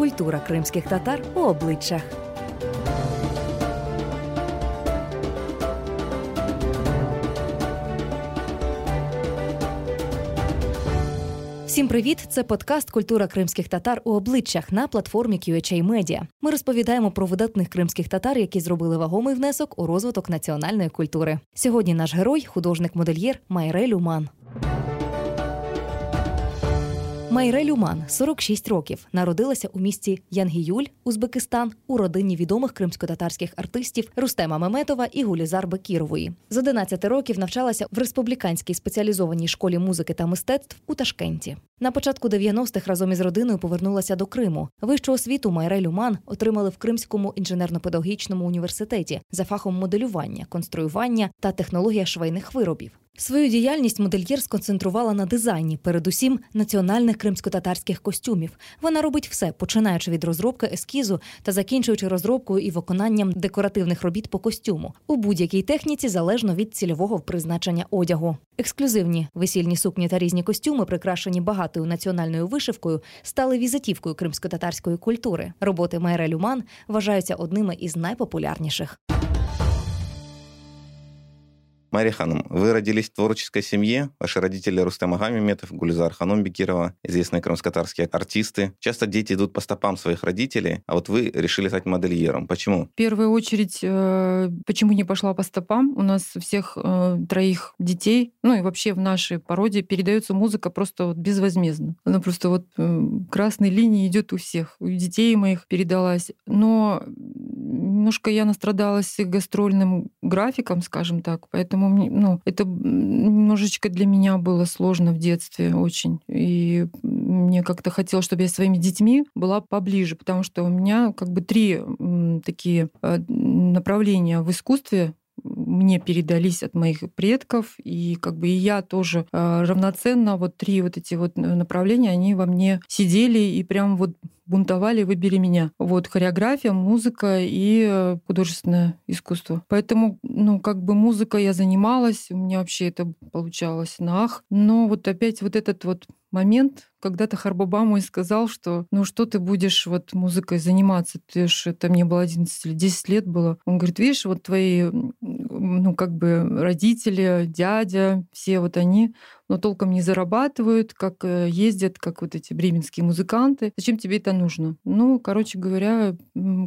Культура кримських татар у обличчях. Всім привіт! Це подкаст Культура кримських татар у обличчях на платформі QHA Media. Ми розповідаємо про видатних кримських татар, які зробили вагомий внесок у розвиток національної культури. Сьогодні наш герой, художник-модельєр Майре Люман. Майре Люман 46 років. Народилася у місті Янгіюль, Узбекистан, у родині відомих кримсько-татарських артистів Рустема Меметова і Гулізар Бекірової. З 11 років навчалася в республіканській спеціалізованій школі музики та мистецтв у Ташкенті. На початку 90-х разом із родиною повернулася до Криму. Вищу освіту Майре Люман отримали в Кримському інженерно-педагогічному університеті за фахом моделювання, конструювання та технологія швейних виробів. Свою діяльність модельєр сконцентрувала на дизайні, передусім національних кримсько-татарських костюмів. Вона робить все, починаючи від розробки ескізу та закінчуючи розробкою і виконанням декоративних робіт по костюму у будь-якій техніці залежно від цільового призначення одягу. Ексклюзивні весільні сукні та різні костюми, прикрашені багатою національною вишивкою, стали візитівкою кримсько-татарської культури. Роботи Майре Люман вважаються одними із найпопулярніших. Мария Ханум, вы родились в творческой семье. Ваши родители Рустем Агамиметов, Гульзар Ханум Бекирова, известные крымско-татарские артисты. Часто дети идут по стопам своих родителей, а вот вы решили стать модельером. Почему? В первую очередь, э, почему не пошла по стопам? У нас всех э, троих детей, ну и вообще в нашей породе передается музыка просто вот безвозмездно. Она просто вот э, красной линией идет у всех. У детей моих передалась. Но немножко я настрадалась гастрольным графиком, скажем так, поэтому ну, это немножечко для меня было сложно в детстве очень. И мне как-то хотелось, чтобы я своими детьми была поближе, потому что у меня как бы три такие э, направления в искусстве мне передались от моих предков, и как бы и я тоже э, равноценно, вот три вот эти вот направления, они во мне сидели и прям вот бунтовали «Выбери меня». Вот хореография, музыка и э, художественное искусство. Поэтому, ну, как бы музыка я занималась, у меня вообще это получалось на ах. Но вот опять вот этот вот момент, когда-то Харбаба мой сказал, что ну что ты будешь вот музыкой заниматься, ты ж, это мне было 11 или 10 лет было. Он говорит, видишь, вот твои, ну как бы родители, дядя, все вот они, но толком не зарабатывают, как э, ездят, как вот эти бременские музыканты. Зачем тебе это нужно? Ну, короче говоря,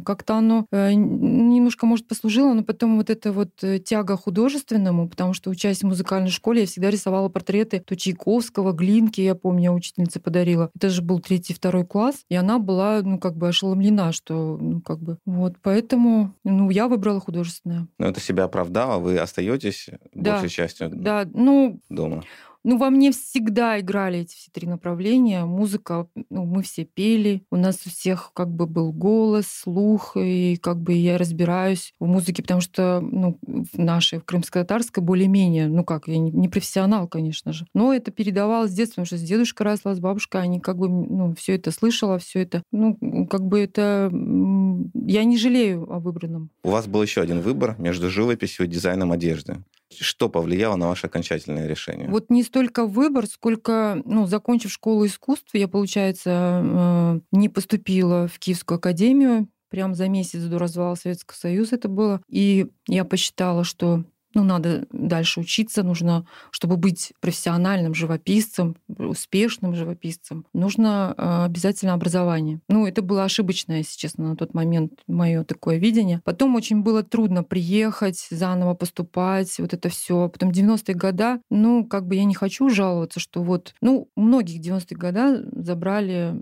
как-то оно э, немножко, может, послужило, но потом вот эта вот э, тяга художественному, потому что, учась в музыкальной школе, я всегда рисовала портреты то Чайковского, Глинки, я помню, учительница подарила. Это же был третий, второй класс, и она была, ну, как бы ошеломлена, что, ну, как бы, вот, поэтому, ну, я выбрала художественное. Ну, это себя оправдало, вы остаетесь да. большей частью да, ну, дома. Ну, во мне всегда играли эти все три направления. Музыка, ну, мы все пели. У нас у всех как бы был голос, слух, и как бы я разбираюсь в музыке, потому что, ну, в нашей, в крымско-татарской более-менее, ну как, я не, профессионал, конечно же. Но это передавалось с детства, потому что с дедушкой росла, с бабушкой, они как бы, ну, все это слышала, все это, ну, как бы это... Я не жалею о выбранном. У вас был еще один выбор между живописью и дизайном одежды. Что повлияло на ваше окончательное решение? Вот не столько выбор, сколько, ну, закончив школу искусств, я, получается, э, не поступила в Киевскую академию, прям за месяц до развала Советского Союза это было. И я посчитала, что ну, надо дальше учиться, нужно, чтобы быть профессиональным живописцем, успешным живописцем, нужно э, обязательно образование. Ну, это было ошибочное, если честно, на тот момент мое такое видение. Потом очень было трудно приехать, заново поступать, вот это все. Потом 90-е года, ну, как бы я не хочу жаловаться, что вот, ну, многих 90-е года забрали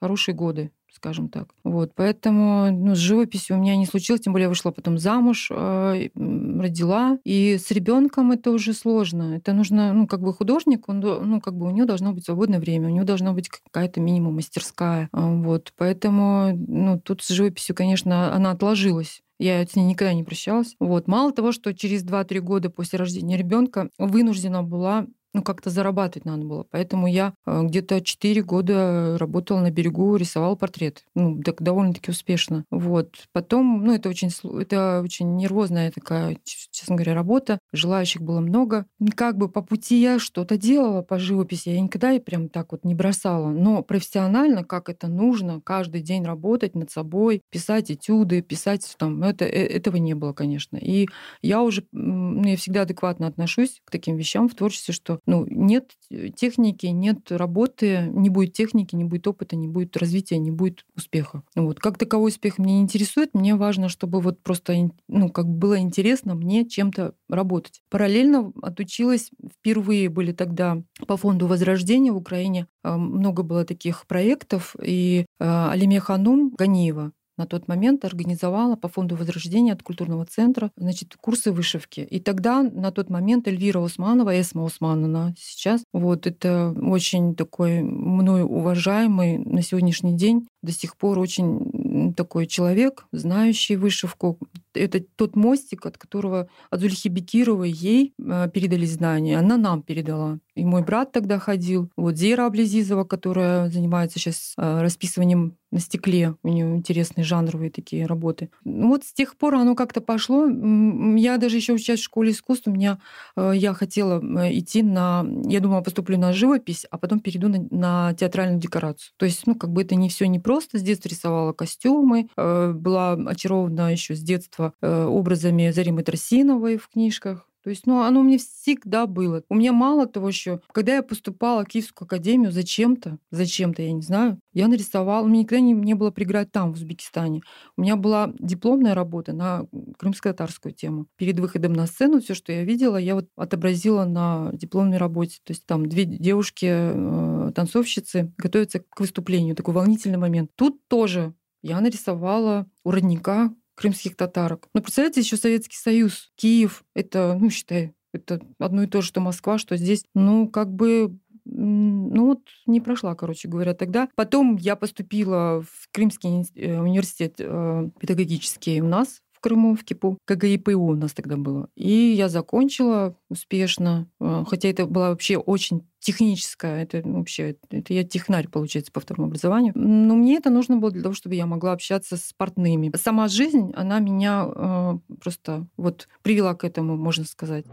хорошие годы скажем так. Вот, поэтому ну, с живописью у меня не случилось, тем более я вышла потом замуж, э, родила, и с ребенком это уже сложно. Это нужно, ну, как бы художник, он, ну, как бы у него должно быть свободное время, у него должна быть какая-то минимум мастерская. А, вот, поэтому, ну, тут с живописью, конечно, она отложилась. Я с ней никогда не прощалась. Вот. Мало того, что через 2-3 года после рождения ребенка вынуждена была ну, как-то зарабатывать надо было. Поэтому я э, где-то 4 года работала на берегу, рисовала портреты. Ну, так довольно-таки успешно. Вот. Потом, ну, это очень, это очень нервозная такая, честно говоря, работа. Желающих было много. Как бы по пути я что-то делала по живописи. Я никогда и прям так вот не бросала. Но профессионально, как это нужно, каждый день работать над собой, писать этюды, писать там, это, э, этого не было, конечно. И я уже, ну, я всегда адекватно отношусь к таким вещам в творчестве, что ну, нет техники, нет работы, не будет техники, не будет опыта, не будет развития, не будет успеха. Вот. Как таковой успех меня не интересует, мне важно, чтобы вот просто ну, как было интересно мне чем-то работать. Параллельно отучилась, впервые были тогда по фонду Возрождения в Украине, а, много было таких проектов, и а, Алиме Ханум Ганиева, на тот момент организовала по фонду возрождения от культурного центра значит, курсы вышивки. И тогда на тот момент Эльвира Усманова, Эсма Усмановна сейчас, вот это очень такой мною уважаемый на сегодняшний день до сих пор очень такой человек, знающий вышивку. Это тот мостик, от которого от Зульхи Бекировой ей э, передали знания, она нам передала. И мой брат тогда ходил. Вот Зера Аблезизова, которая занимается сейчас э, расписыванием на стекле. У нее интересные жанровые такие работы. Ну вот с тех пор оно как-то пошло. Я даже еще учась в школе искусств, у меня э, я хотела идти на... Я думала, поступлю на живопись, а потом перейду на, на театральную декорацию. То есть, ну, как бы это не все не просто. С детства рисовала костюмы, э, была очарована еще с детства э, образами Заримы Тросиновой в книжках. То есть, ну, оно мне всегда было. У меня мало того еще, когда я поступала в Киевскую академию, зачем-то, зачем-то, я не знаю, я нарисовала, у меня никогда не, не было преград там, в Узбекистане. У меня была дипломная работа на крымско-татарскую тему. Перед выходом на сцену все, что я видела, я вот отобразила на дипломной работе. То есть там две девушки, э, танцовщицы, готовятся к выступлению. Такой волнительный момент. Тут тоже я нарисовала у родника крымских татарок. Но представляете, еще Советский Союз, Киев, это, ну, считай, это одно и то же, что Москва, что здесь, ну, как бы ну вот не прошла, короче говоря, тогда. Потом я поступила в Крымский э, университет э, педагогический у нас Крыму, в КИПУ. КГИПУ у нас тогда было. И я закончила успешно, э, хотя это была вообще очень техническая, это вообще, это я технарь, получается, по второму образованию. Но мне это нужно было для того, чтобы я могла общаться с портными. Сама жизнь, она меня э, просто вот привела к этому, можно сказать.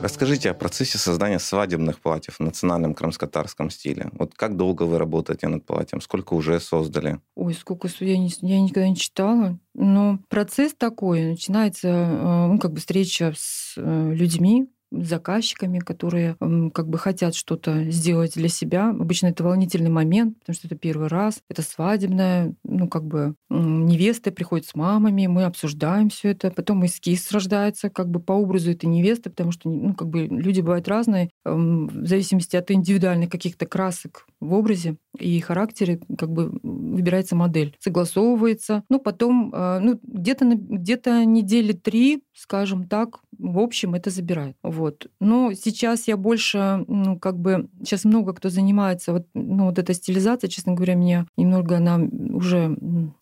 Расскажите о процессе создания свадебных платьев в национальном крымско-татарском стиле. Вот как долго вы работаете над платьем? Сколько уже создали? Ой, сколько я, не, я никогда не читала. Но процесс такой. Начинается э, ну, как бы встреча с э, людьми, заказчиками, которые как бы хотят что-то сделать для себя. Обычно это волнительный момент, потому что это первый раз, это свадебная, ну как бы невеста приходит с мамами, мы обсуждаем все это, потом эскиз рождается как бы по образу этой невесты, потому что ну как бы люди бывают разные, в зависимости от индивидуальных каких-то красок в образе и характере как бы выбирается модель, согласовывается. Ну, потом, э, ну, где-то где недели три, скажем так, в общем, это забирает. Вот. Но сейчас я больше, ну, как бы, сейчас много кто занимается, вот, ну, вот эта стилизация, честно говоря, меня немного она уже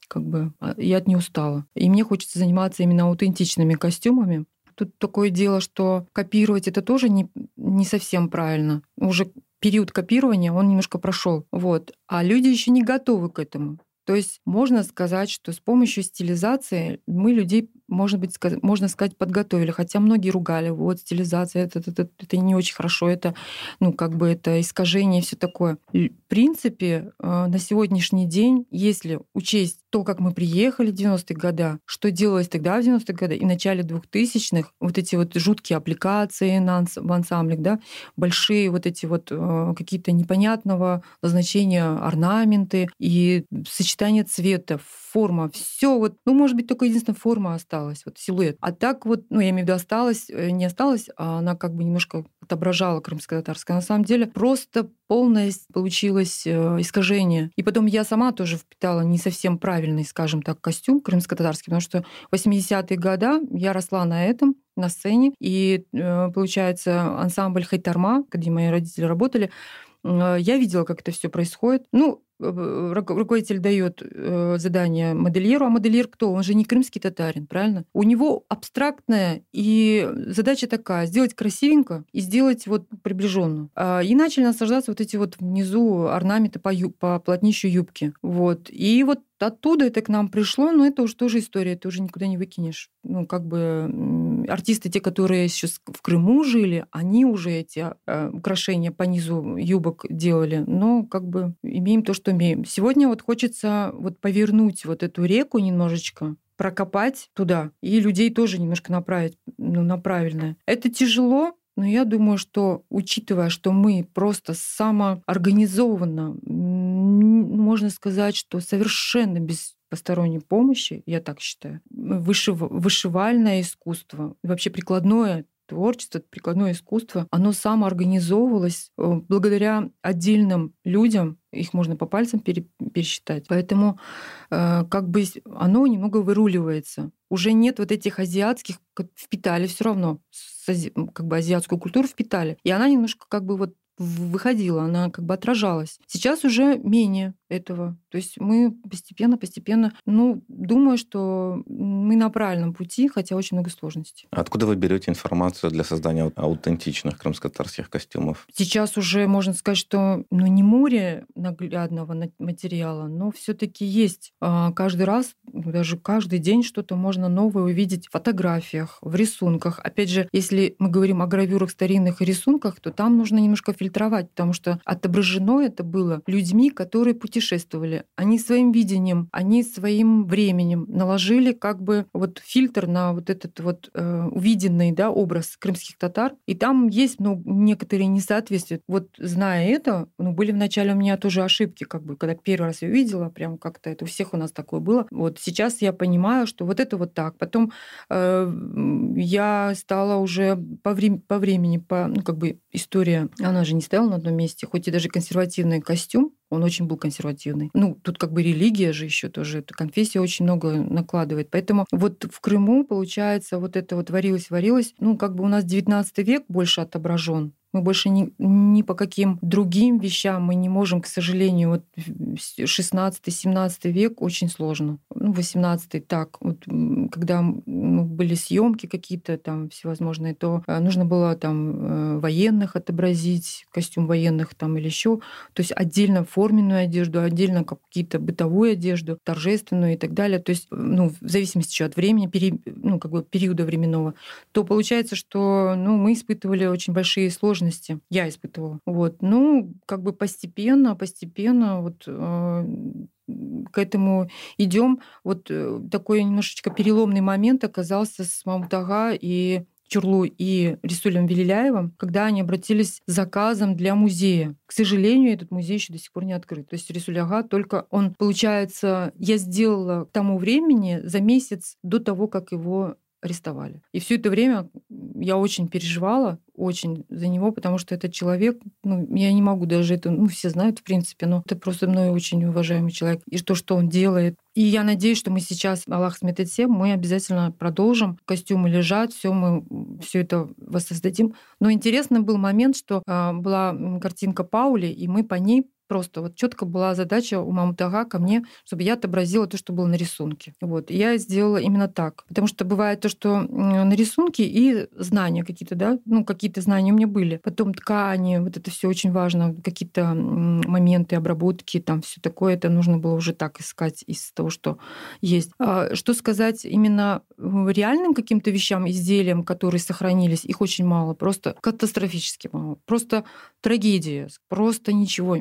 как бы а, я от нее устала. И мне хочется заниматься именно аутентичными костюмами. Тут такое дело, что копировать это тоже не, не совсем правильно. Уже период копирования, он немножко прошел. Вот. А люди еще не готовы к этому. То есть можно сказать, что с помощью стилизации мы людей может быть, можно сказать, подготовили. Хотя многие ругали, вот стилизация, это, это, это, это не очень хорошо, это, ну, как бы это искажение и все такое. В принципе, э, на сегодняшний день, если учесть то, как мы приехали в 90-е годы, что делалось тогда в 90-е годы и в начале 2000-х, вот эти вот жуткие аппликации в ансамблях, да, большие вот эти вот э, какие-то непонятного назначения орнаменты и сочетание цвета, форма, все вот, ну, может быть, только единственная форма осталась, вот силуэт. А так вот, ну, я имею в виду, осталась, э, не осталась, а она как бы немножко отображала крымско-татарское. На самом деле просто полное получилось э, искажение. И потом я сама тоже впитала не совсем правильный, скажем так, костюм крымско-татарский, потому что в 80-е годы я росла на этом, на сцене, и э, получается ансамбль Хайтарма, где мои родители работали, я видела, как это все происходит. Ну, руководитель дает э, задание модельеру, а модельер кто? Он же не крымский татарин, правильно? У него абстрактная и задача такая, сделать красивенько и сделать вот приближенно. А, и начали наслаждаться вот эти вот внизу орнаменты по, ю, по плотнищу юбки. Вот. И вот оттуда это к нам пришло, но это уже тоже история, ты уже никуда не выкинешь. Ну, как бы артисты, те, которые сейчас в Крыму жили, они уже эти э, украшения по низу юбок делали, но как бы имеем то, что имеем. Сегодня вот хочется вот повернуть вот эту реку немножечко, прокопать туда и людей тоже немножко направить ну, на правильное. Это тяжело, но я думаю, что учитывая, что мы просто самоорганизованно, можно сказать, что совершенно без посторонней помощи, я так считаю, вышив, вышивальное искусство, вообще прикладное творчество, прикладное искусство, оно самоорганизовывалось э, благодаря отдельным людям, их можно по пальцам пере, пересчитать. Поэтому э, как бы оно немного выруливается. Уже нет вот этих азиатских, впитали все равно, как бы азиатскую культуру впитали. И она немножко как бы вот выходила, она как бы отражалась. Сейчас уже менее этого. То есть мы постепенно, постепенно, ну, думаю, что мы на правильном пути, хотя очень много сложностей. Откуда вы берете информацию для создания аутентичных крымско-татарских костюмов? Сейчас уже можно сказать, что ну, не море наглядного материала, но все-таки есть а, каждый раз, даже каждый день что-то можно новое увидеть в фотографиях, в рисунках. Опять же, если мы говорим о гравюрах старинных и рисунках, то там нужно немножко фильтровать, потому что отображено это было людьми, которые путешествовали. Они своим видением, они своим временем наложили как бы вот фильтр на вот этот вот э, увиденный да, образ крымских татар. И там есть ну, некоторые несоответствия. Вот зная это, ну, были вначале у меня тоже ошибки, как бы, когда первый раз я увидела, прям как-то это у всех у нас такое было. Вот сейчас я понимаю, что вот это вот так. Потом э, я стала уже по, вре- по времени, по, ну, как бы история, она же не стояла на одном месте, хоть и даже консервативный костюм, он очень был консервативный. Ну, тут как бы религия же еще тоже, эта конфессия очень много накладывает. Поэтому вот в Крыму, получается, вот это вот варилось-варилось. Ну, как бы у нас 19 век больше отображен мы больше ни, ни по каким другим вещам мы не можем, к сожалению, вот 16-17 век очень сложно. Ну, 18 так. Вот, когда ну, были съемки какие-то там всевозможные, то э, нужно было там э, военных отобразить, костюм военных там или еще. То есть отдельно форменную одежду, отдельно какие-то бытовую одежду, торжественную и так далее. То есть, ну, в зависимости еще от времени, пери, ну, как бы периода временного, то получается, что ну, мы испытывали очень большие сложности сложности я испытывала. Вот. Ну, как бы постепенно, постепенно вот э, к этому идем. Вот э, такой немножечко переломный момент оказался с Мамутага и Чурлу и Рисулем Велиляевым, когда они обратились с заказом для музея. К сожалению, этот музей еще до сих пор не открыт. То есть Рисуляга только он, получается, я сделала к тому времени за месяц до того, как его арестовали. И все это время я очень переживала, очень за него, потому что этот человек, ну, я не могу даже это, ну, все знают, в принципе, но это просто мной очень уважаемый человек. И то, что он делает. И я надеюсь, что мы сейчас, Аллах сметет всем, мы обязательно продолжим. Костюмы лежат, все мы все это воссоздадим. Но интересный был момент, что э, была картинка Паули, и мы по ней Просто вот четко была задача у Мамутага ко мне, чтобы я отобразила то, что было на рисунке. Вот. И я сделала именно так. Потому что бывает то, что на рисунке и знания какие-то, да, ну, какие-то знания у меня были. Потом ткани, вот это все очень важно, какие-то моменты обработки, там все такое, это нужно было уже так искать из того, что есть. А что сказать именно реальным каким-то вещам, изделиям, которые сохранились, их очень мало, просто катастрофически мало. Просто трагедия, просто ничего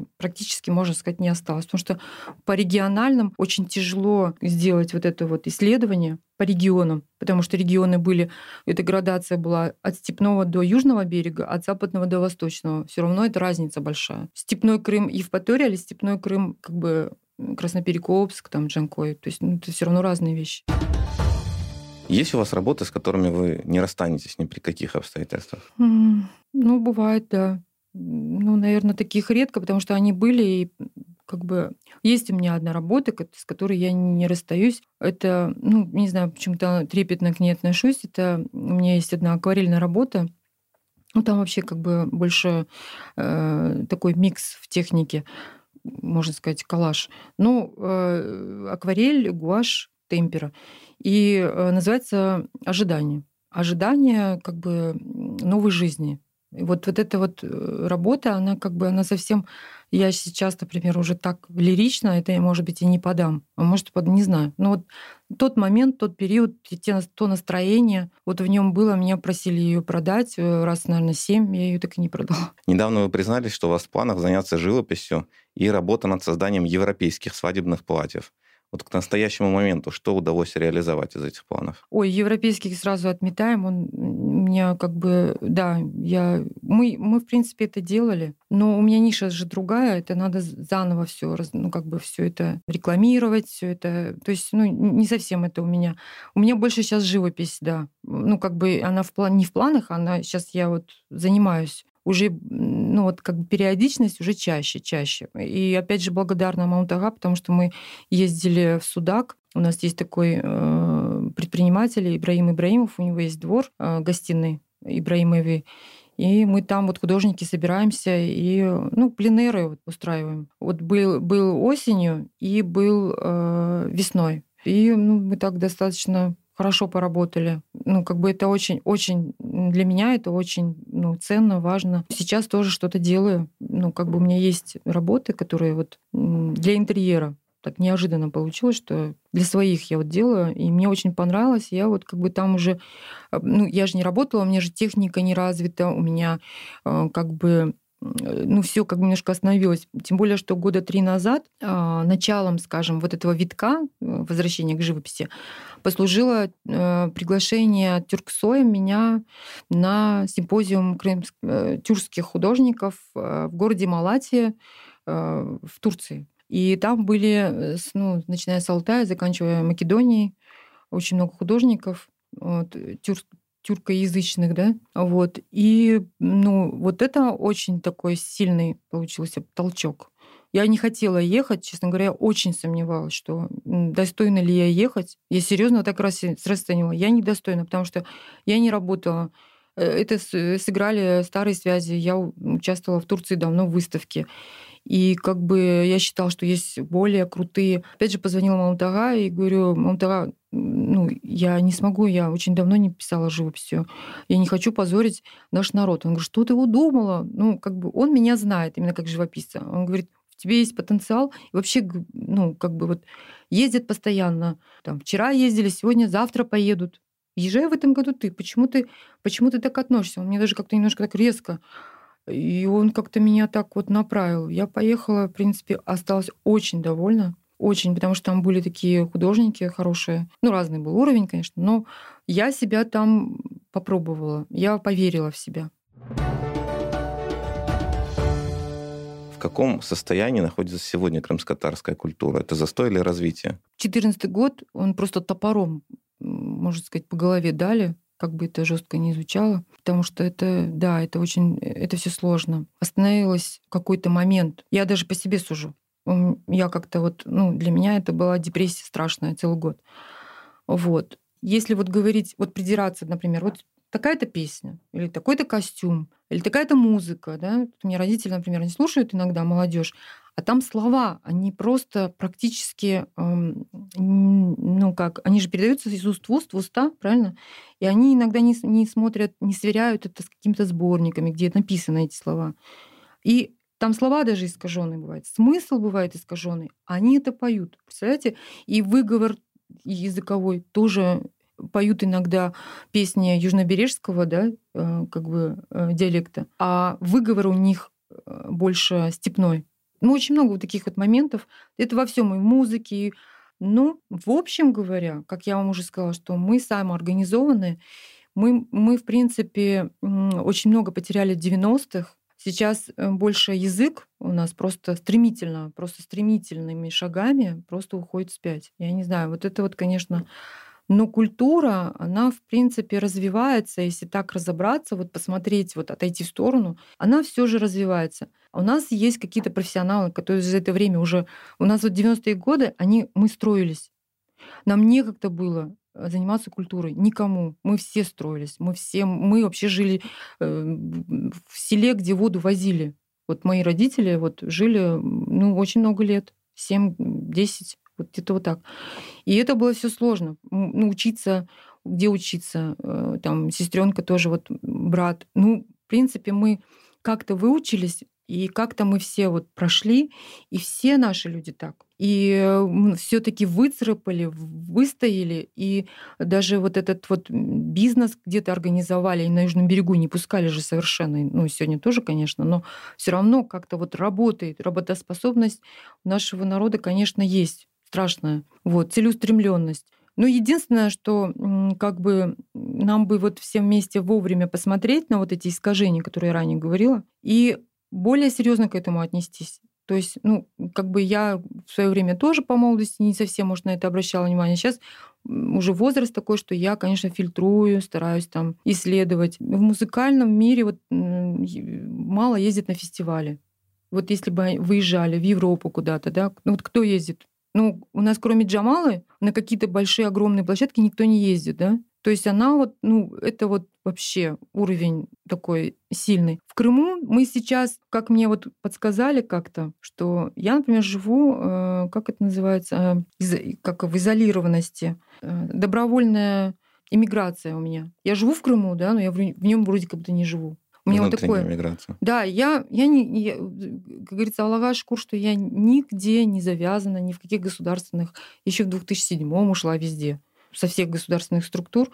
можно сказать, не осталось. Потому что по региональным очень тяжело сделать вот это вот исследование по регионам, потому что регионы были, эта градация была от степного до южного берега, от западного до восточного. Все равно это разница большая. Степной Крым Евпатория или степной Крым как бы Красноперекопск, там Джанкой. То есть ну, это все равно разные вещи. Есть у вас работы, с которыми вы не расстанетесь ни при каких обстоятельствах? Mm, ну, бывает, да. Ну, наверное, таких редко, потому что они были и как бы есть у меня одна работа, с которой я не расстаюсь. Это, ну, не знаю, почему-то трепетно к ней отношусь. Это у меня есть одна акварельная работа. Ну, там вообще как бы больше э, такой микс в технике. можно сказать, коллаж. Ну, э, акварель, гуашь, темпера. И э, называется «Ожидание». Ожидание как бы новой жизни. И вот, вот эта вот э, работа, она как бы, она совсем... Я сейчас, например, уже так лирично, это может быть, и не подам. А может, под, не знаю. Но вот тот момент, тот период, те, то настроение, вот в нем было, меня просили ее продать э, раз, наверное, семь, я ее так и не продала. Недавно вы признались, что у вас в планах заняться живописью и работа над созданием европейских свадебных платьев. Вот к настоящему моменту что удалось реализовать из этих планов? Ой, европейский сразу отметаем. Он меня как бы, да, я, мы, мы в принципе это делали, но у меня ниша же другая, это надо заново все, ну как бы все это рекламировать, все это, то есть, ну не совсем это у меня. У меня больше сейчас живопись, да, ну как бы она в план, не в планах, она сейчас я вот занимаюсь уже, ну вот как бы периодичность уже чаще, чаще. И опять же благодарна Маунтага, потому что мы ездили в Судак, у нас есть такой э, предприниматель Ибраим Ибраимов, у него есть двор э, гостиный Ибраимовый, и мы там вот художники собираемся и ну, пленеры вот устраиваем. Вот был, был осенью и был э, весной. И ну, мы так достаточно хорошо поработали. Ну, как бы это очень, очень для меня это очень ну, ценно, важно. Сейчас тоже что-то делаю. Ну, как бы у меня есть работы, которые вот для интерьера. Так неожиданно получилось, что для своих я вот делаю, и мне очень понравилось. Я вот как бы там уже, а, ну, я же не работала, у меня же техника не развита, у меня э, как бы ну, все как бы немножко остановилось. Тем более, что года три назад а, началом, скажем, вот этого витка э, возвращения к живописи послужило э, приглашение Тюрксоя меня на симпозиум крымск... Э, тюркских художников в городе Малатия в Турции. И там были, ну, начиная с Алтая, заканчивая Македонией, очень много художников. Вот, тюр, тюркоязычных, да, вот. И, ну, вот это очень такой сильный получился толчок. Я не хотела ехать, честно говоря, очень сомневалась, что достойна ли я ехать. Я серьезно так раз расценивала. Я недостойна, потому что я не работала. Э, это сыграли старые связи. Я участвовала в Турции давно в выставке. И как бы я считала, что есть более крутые. Опять же, позвонила Мамутага и говорю, Мамутага, ну, я не смогу, я очень давно не писала живописью. Я не хочу позорить наш народ. Он говорит, что ты удумала? Ну, как бы он меня знает именно как живописца. Он говорит, в тебе есть потенциал. И вообще, ну, как бы вот ездят постоянно. Там, вчера ездили, сегодня, завтра поедут. Езжай в этом году ты. Почему ты, почему ты так относишься? Он мне даже как-то немножко так резко и он как-то меня так вот направил. Я поехала, в принципе, осталась очень довольна. Очень, потому что там были такие художники хорошие. Ну, разный был уровень, конечно, но я себя там попробовала. Я поверила в себя. В каком состоянии находится сегодня крымско-татарская культура? Это застой или развитие? 2014 год, он просто топором, можно сказать, по голове дали как бы это жестко не изучала, потому что это, да, это очень, это все сложно. Остановилась какой-то момент. Я даже по себе сужу. Я как-то вот, ну, для меня это была депрессия страшная целый год. Вот. Если вот говорить, вот придираться, например, вот такая-то песня, или такой-то костюм, или такая-то музыка, да, у меня родители, например, не слушают иногда молодежь, а там слова, они просто практически, ну как, они же передаются из уст в уст, в уста, правильно? И они иногда не, не смотрят, не сверяют это с какими-то сборниками, где написаны эти слова. И там слова даже искаженные бывают, смысл бывает искаженный, они это поют, представляете? И выговор языковой тоже поют иногда песни южнобережского, да, э, как бы э, диалекта, а выговор у них э, больше степной. Ну, очень много вот таких вот моментов. Это во всем и в музыке. Ну, в общем говоря, как я вам уже сказала, что мы самоорганизованные, мы, мы, в принципе, очень много потеряли в 90-х. Сейчас больше язык у нас просто стремительно, просто стремительными шагами просто уходит вспять. Я не знаю, вот это вот, конечно, но культура, она, в принципе, развивается, если так разобраться, вот посмотреть, вот отойти в сторону, она все же развивается. А у нас есть какие-то профессионалы, которые за это время уже... У нас вот 90-е годы, они, мы строились. Нам некогда было э, заниматься культурой. Никому. Мы все строились. Мы все, мы вообще жили э, в селе, где воду возили. Вот мои родители вот жили ну, очень много лет, 7-10, вот где-то вот так. И это было все сложно. Ну, учиться, где учиться, э, там сестренка тоже, вот брат. Ну, в принципе, мы как-то выучились, и как-то мы все вот прошли, и все наши люди так. И все-таки выцарапали, выстояли, и даже вот этот вот бизнес где-то организовали, и на Южном берегу не пускали же совершенно, ну, сегодня тоже, конечно, но все равно как-то вот работает. Работоспособность нашего народа, конечно, есть страшная. Вот, целеустремленность. Но единственное, что как бы нам бы вот всем вместе вовремя посмотреть на вот эти искажения, которые я ранее говорила, и более серьезно к этому отнестись. То есть, ну, как бы я в свое время тоже по молодости не совсем, может, на это обращала внимание. Сейчас уже возраст такой, что я, конечно, фильтрую, стараюсь там исследовать. В музыкальном мире вот мало ездит на фестивали. Вот если бы выезжали в Европу куда-то, да, ну вот кто ездит? Ну, у нас кроме Джамалы на какие-то большие огромные площадки никто не ездит, да? То есть она вот, ну, это вот вообще уровень такой сильный. В Крыму мы сейчас, как мне вот подсказали как-то, что я, например, живу, э, как это называется, э, как в изолированности, э, добровольная иммиграция у меня. Я живу в Крыму, да, но я в нем вроде как бы не живу. У меня вот такое. Миграция. Да, я, я не, я, как говорится, Аллах шкур, что я нигде не завязана, ни в каких государственных. Еще в 2007 ушла везде со всех государственных структур.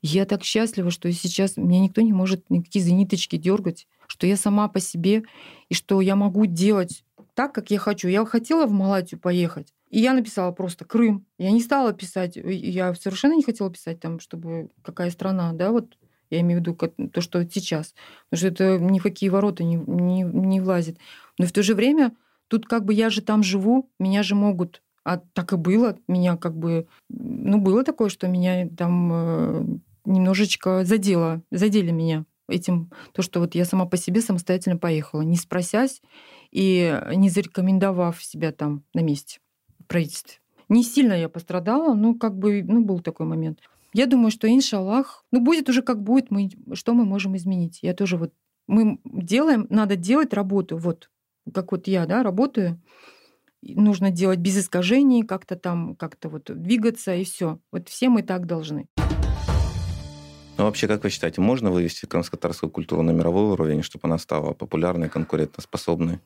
Я так счастлива, что сейчас меня никто не может никакие за ниточки дергать, что я сама по себе, и что я могу делать так, как я хочу. Я хотела в Малатию поехать, и я написала просто Крым. Я не стала писать, я совершенно не хотела писать там, чтобы какая страна, да, вот я имею в виду то, что сейчас. Потому что это ни в какие ворота не, не, не влазит. Но в то же время тут как бы я же там живу, меня же могут а так и было. Меня как бы... Ну, было такое, что меня там э, немножечко задело, задели меня этим, то, что вот я сама по себе самостоятельно поехала, не спросясь и не зарекомендовав себя там на месте в правительстве. Не сильно я пострадала, но как бы, ну, был такой момент. Я думаю, что, иншаллах, ну, будет уже как будет, мы, что мы можем изменить. Я тоже вот... Мы делаем, надо делать работу, вот, как вот я, да, работаю, нужно делать без искажений, как-то там, как-то вот двигаться и все. Вот все мы так должны. Ну, вообще, как вы считаете, можно вывести крымско-татарскую культуру на мировой уровень, чтобы она стала популярной, конкурентоспособной?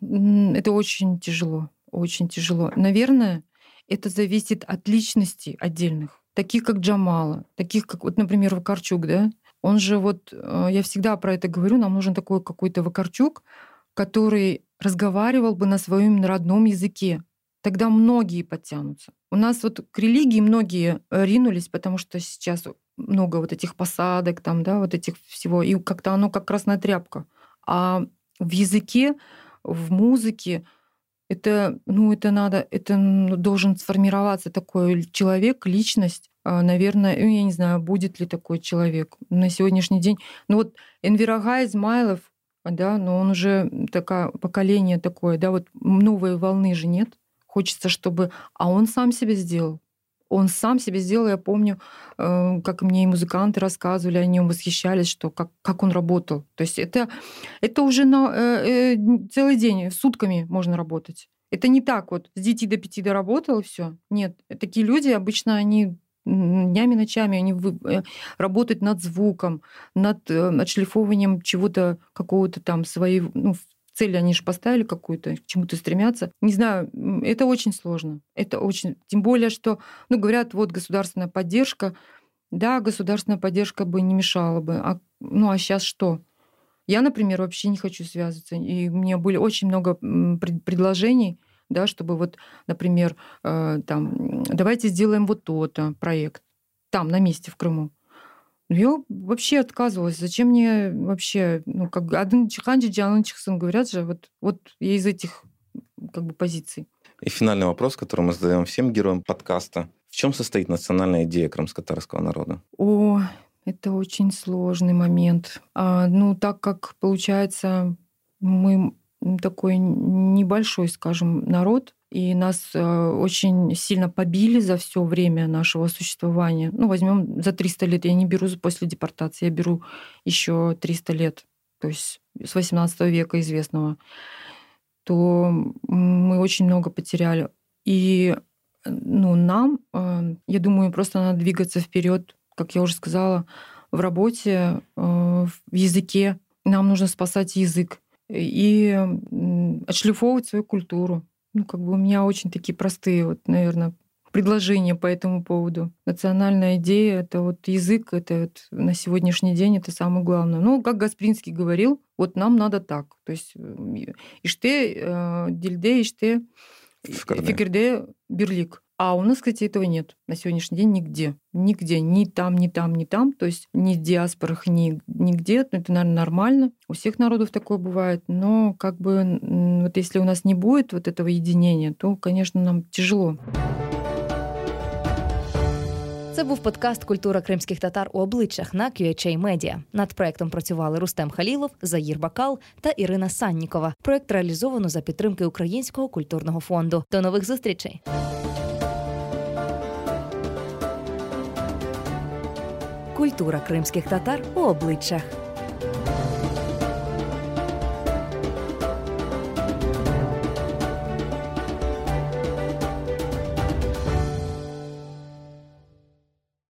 Это очень тяжело, очень тяжело. Наверное, это зависит от личностей отдельных, таких как Джамала, таких как, вот, например, Вакарчук, да? Он же вот, э, я всегда про это говорю, нам нужен такой какой-то Вакарчук, который разговаривал бы на своем родном языке. Тогда многие подтянутся. У нас вот к религии многие ринулись, потому что сейчас много вот этих посадок, там, да, вот этих всего, и как-то оно как красная тряпка. А в языке, в музыке это, ну, это надо, это должен сформироваться такой человек, личность, а, наверное, ну, я не знаю, будет ли такой человек на сегодняшний день. Ну вот Энверагай Измайлов, да, но он уже такое поколение такое, да, вот новой волны же нет. Хочется, чтобы... А он сам себе сделал. Он сам себе сделал, я помню, э, как мне и музыканты рассказывали, о нем восхищались, что как, как он работал. То есть это, это уже на э, э, целый день, сутками можно работать. Это не так вот, с 9 до 5 доработал и все. Нет, такие люди обычно, они днями, ночами они э, работают над звуком, над э, отшлифованием чего-то, какого-то там своей, ну, цели они же поставили какую-то, к чему-то стремятся. Не знаю, это очень сложно. Это очень... Тем более, что, ну, говорят, вот государственная поддержка. Да, государственная поддержка бы не мешала бы. А, ну, а сейчас что? Я, например, вообще не хочу связываться. И у меня были очень много предложений, да, чтобы вот, например, э, там, давайте сделаем вот то-то проект там, на месте в Крыму. Я вообще отказывалась. Зачем мне вообще, ну, как один чиханджи, джанын чихсын, говорят же, вот, вот я из этих как бы позиций. И финальный вопрос, который мы задаем всем героям подкаста. В чем состоит национальная идея крымско-татарского народа? О, это очень сложный момент. А, ну, так как, получается, мы такой небольшой, скажем, народ, и нас э, очень сильно побили за все время нашего существования. Ну, возьмем за 300 лет, я не беру после депортации, я беру еще 300 лет. То есть с 18 века известного, то мы очень много потеряли. И ну, нам, э, я думаю, просто надо двигаться вперед, как я уже сказала, в работе, э, в языке. Нам нужно спасать язык и отшлифовывать свою культуру. Ну, как бы у меня очень такие простые, вот, наверное, предложения по этому поводу. Национальная идея — это вот язык, это вот на сегодняшний день это самое главное. Ну, как Гаспринский говорил, вот нам надо так. То есть иште, э, дильде, иште, фикерде, берлик. А у нас, кстати, этого нет на сегодняшний день нигде. Нигде. Ни там, ни там, ни там. То есть ни в диаспорах, ни нигде. Ну, это, наверное, нормально. У всех народов такое бывает. Но как бы вот если у нас не будет вот этого единения, то, конечно, нам тяжело. Це був подкаст Культура кримських татар у обличчях на QHA Media. Над проектом працювали Рустем Халілов, Заїр Бакал та Ірина Саннікова. Проект реалізовано за підтримки Українського культурного фонду. До нових зустрічей. Культура кримських татар у обличчях.